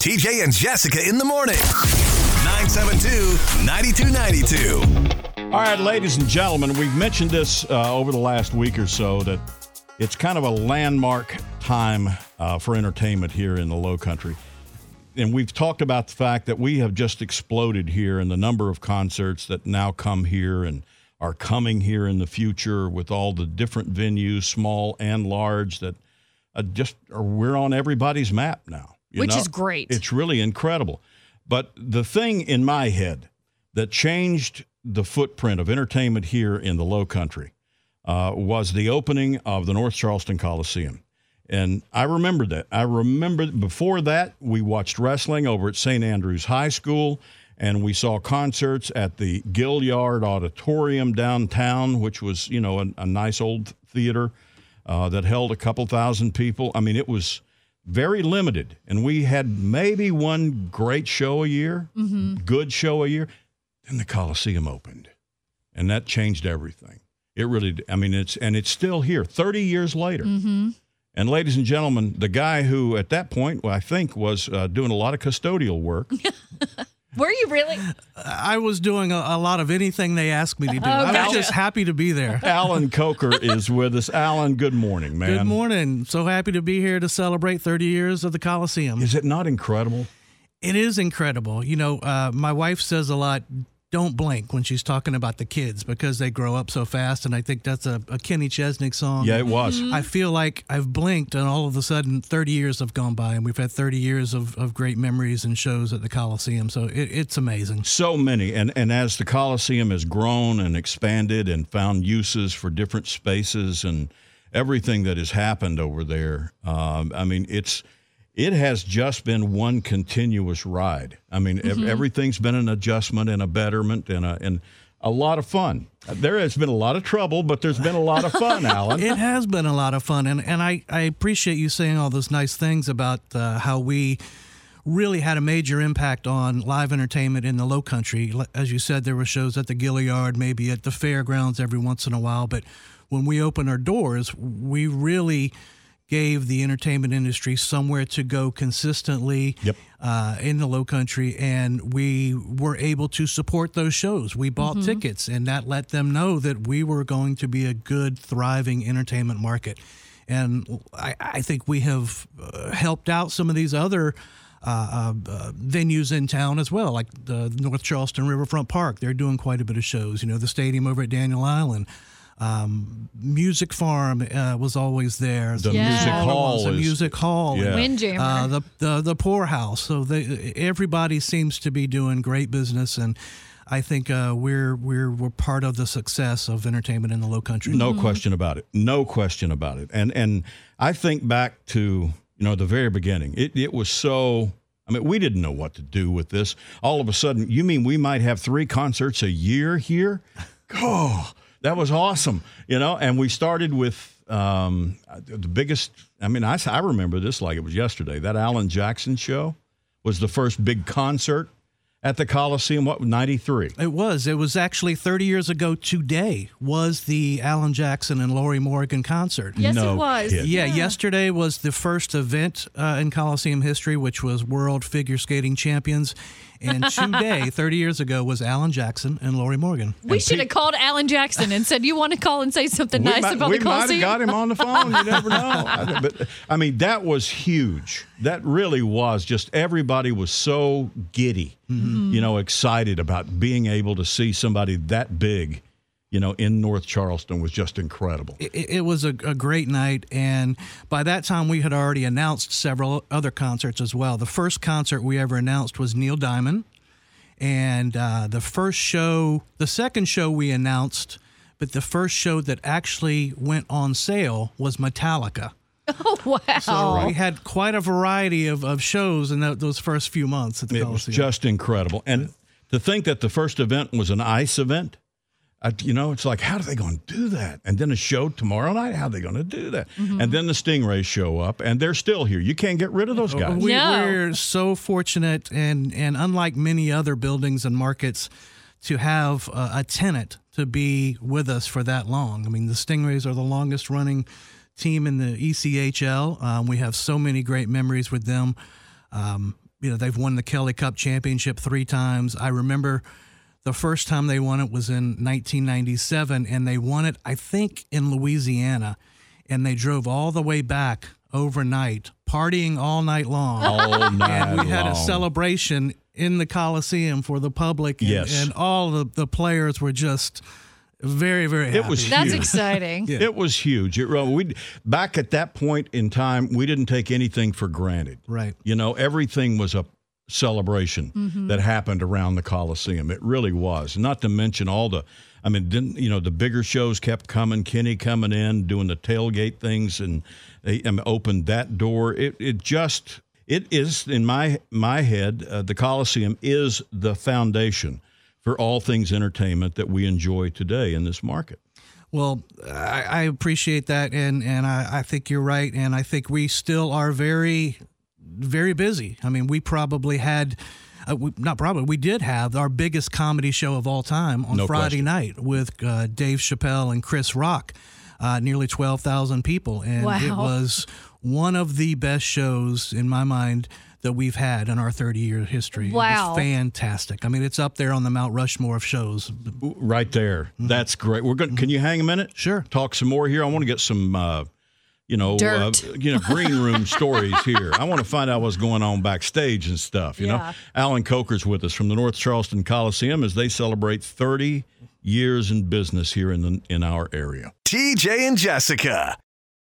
TJ and Jessica in the morning. 972 9292. All right, ladies and gentlemen, we've mentioned this uh, over the last week or so that it's kind of a landmark time uh, for entertainment here in the Low Country. And we've talked about the fact that we have just exploded here in the number of concerts that now come here and are coming here in the future with all the different venues, small and large, that uh, just are, we're on everybody's map now. You Which know? is great. It's really incredible. But the thing in my head that changed the footprint of entertainment here in the Low Country uh, was the opening of the North Charleston Coliseum. And I remember that. I remember before that, we watched wrestling over at St. Andrews High School, and we saw concerts at the Gaillard Auditorium downtown, which was, you know, a, a nice old theater uh, that held a couple thousand people. I mean, it was very limited, and we had maybe one great show a year, good show a year. Then the Coliseum opened, and that changed everything. It really, I mean, it's and it's still here, thirty years later. And ladies and gentlemen, the guy who at that point, well, I think, was uh, doing a lot of custodial work. Were you really? I was doing a, a lot of anything they asked me to do. Oh, I was just happy to be there. Alan Coker is with us. Alan, good morning, man. Good morning. So happy to be here to celebrate 30 years of the Coliseum. Is it not incredible? It is incredible. You know, uh, my wife says a lot, don't blink when she's talking about the kids because they grow up so fast. And I think that's a, a Kenny Chesney song. Yeah, it was. I feel like I've blinked and all of a sudden 30 years have gone by and we've had 30 years of, of great memories and shows at the Coliseum. So it, it's amazing. So many, and and as the Coliseum has grown and expanded and found uses for different spaces and everything that has happened over there, um, I mean, it's it has just been one continuous ride. I mean, ev- everything's been an adjustment and a betterment and a and a lot of fun. There has been a lot of trouble, but there's been a lot of fun, Alan. It has been a lot of fun, and, and I, I appreciate you saying all those nice things about uh, how we really had a major impact on live entertainment in the Low Country. As you said, there were shows at the Gaillard, maybe at the fairgrounds every once in a while, but when we opened our doors, we really gave the entertainment industry somewhere to go consistently Yep. uh, in the low country and we were able to support those shows we bought tickets and that let them know that we were going to be a good thriving entertainment market and i, I think we have uh, helped out some of these other uh, uh, uh, venues in town as well, like the North Charleston Riverfront Park. They're doing quite a bit of shows. You know, the stadium over at Daniel Island, um, Music Farm uh, was always there. The Yeah. music smaller hall the music hall, Yeah. Windjammer. uh, the, the the Pour House. So they, everybody seems to be doing great business, and I think uh, we're we're we're part of the success of entertainment in the Low Country. No question about it. No question about it. And and I think back to you know the very beginning. It it was so. I mean, we didn't know what to do with this. All of a sudden, you mean we might have three concerts a year here? Oh, that was awesome. You know, and we started with um, the biggest. I mean, I I remember this like it was yesterday. That Alan Jackson show was the first big concert at the Coliseum. What ninety three? It was. It was actually 30 years ago today. Was the Alan Jackson and Lorrie Morgan concert? yes, No it was. kidding. Yeah, yesterday was the first event uh, in Coliseum history, which was World Figure Skating Champions. And today, 30 years ago, was Alan Jackson and Lorrie Morgan. We should have called Alan Jackson and said, "You want to call and say something nice might, about we the might have got him on the phone. You never know. I- but I mean, that was huge. That really was. Just everybody was so giddy, you know, excited about being able to see somebody that big, you know, in North Charleston was just incredible. It, it was a, a great night, and by that time, we had already announced several other concerts as well. The first concert we ever announced was Neil Diamond, and uh, the first show, the second show we announced, but the first show that actually went on sale was Metallica. Oh wow! So we had quite a variety of, of shows in tho- those first few months at the It was just incredible. And to think that the first event was an ice event, I, you know, it's like, how are they going to do that? And then a show tomorrow night, how are they going to do that? And then the Stingrays show up, and they're still here. You can't get rid of those guys. We, No. We're so fortunate, and and unlike many other buildings and markets, to have uh, a tenant to be with us for that long. I mean, the Stingrays are the longest running team in the ECHL. Um, we have so many great memories with them. Um, you know, they've won the Kelly Cup championship three times. I remember the first time they won it was in 1997, and they won it, I think, in Louisiana. And they drove all the way back overnight, partying all night long. All night and we had a celebration in the Coliseum for the public. And, Yes. and all the, the players were just very, very happy. It was That's huge. exciting. It was huge. It really- we back at that point in time, we didn't take anything for granted. Right. You know, everything was a celebration that happened around the Coliseum. It really was. Not to mention all the, I mean, didn't you know the bigger shows kept coming. Kenny coming in, doing the tailgate things, and they um, opened that door. It it just it is in my my head. Uh, the Coliseum is the foundation for all things entertainment that we enjoy today in this market. Well, I, I appreciate that, and and I, I think you're right, and I think we still are very, very busy. I mean, we probably had. Uh, we, not probably. We did have our biggest comedy show of all time on No Friday question. night with uh, Dave Chappelle and Chris Rock, uh, nearly twelve thousand people, and it was one of the best shows in my mind that we've had in our thirty year history. Wow. was fantastic. I mean, it's up there on the Mount Rushmore of shows. Right there. That's great. We're going. Can you hang a minute? Sure. Talk some more here. I want to get some, uh, you know, uh, you know, green room stories here. I want to find out what's going on backstage and stuff. You know, Alan Coker's with us from the North Charleston Coliseum as they celebrate 30 years in business here in the in our area. TJ and Jessica.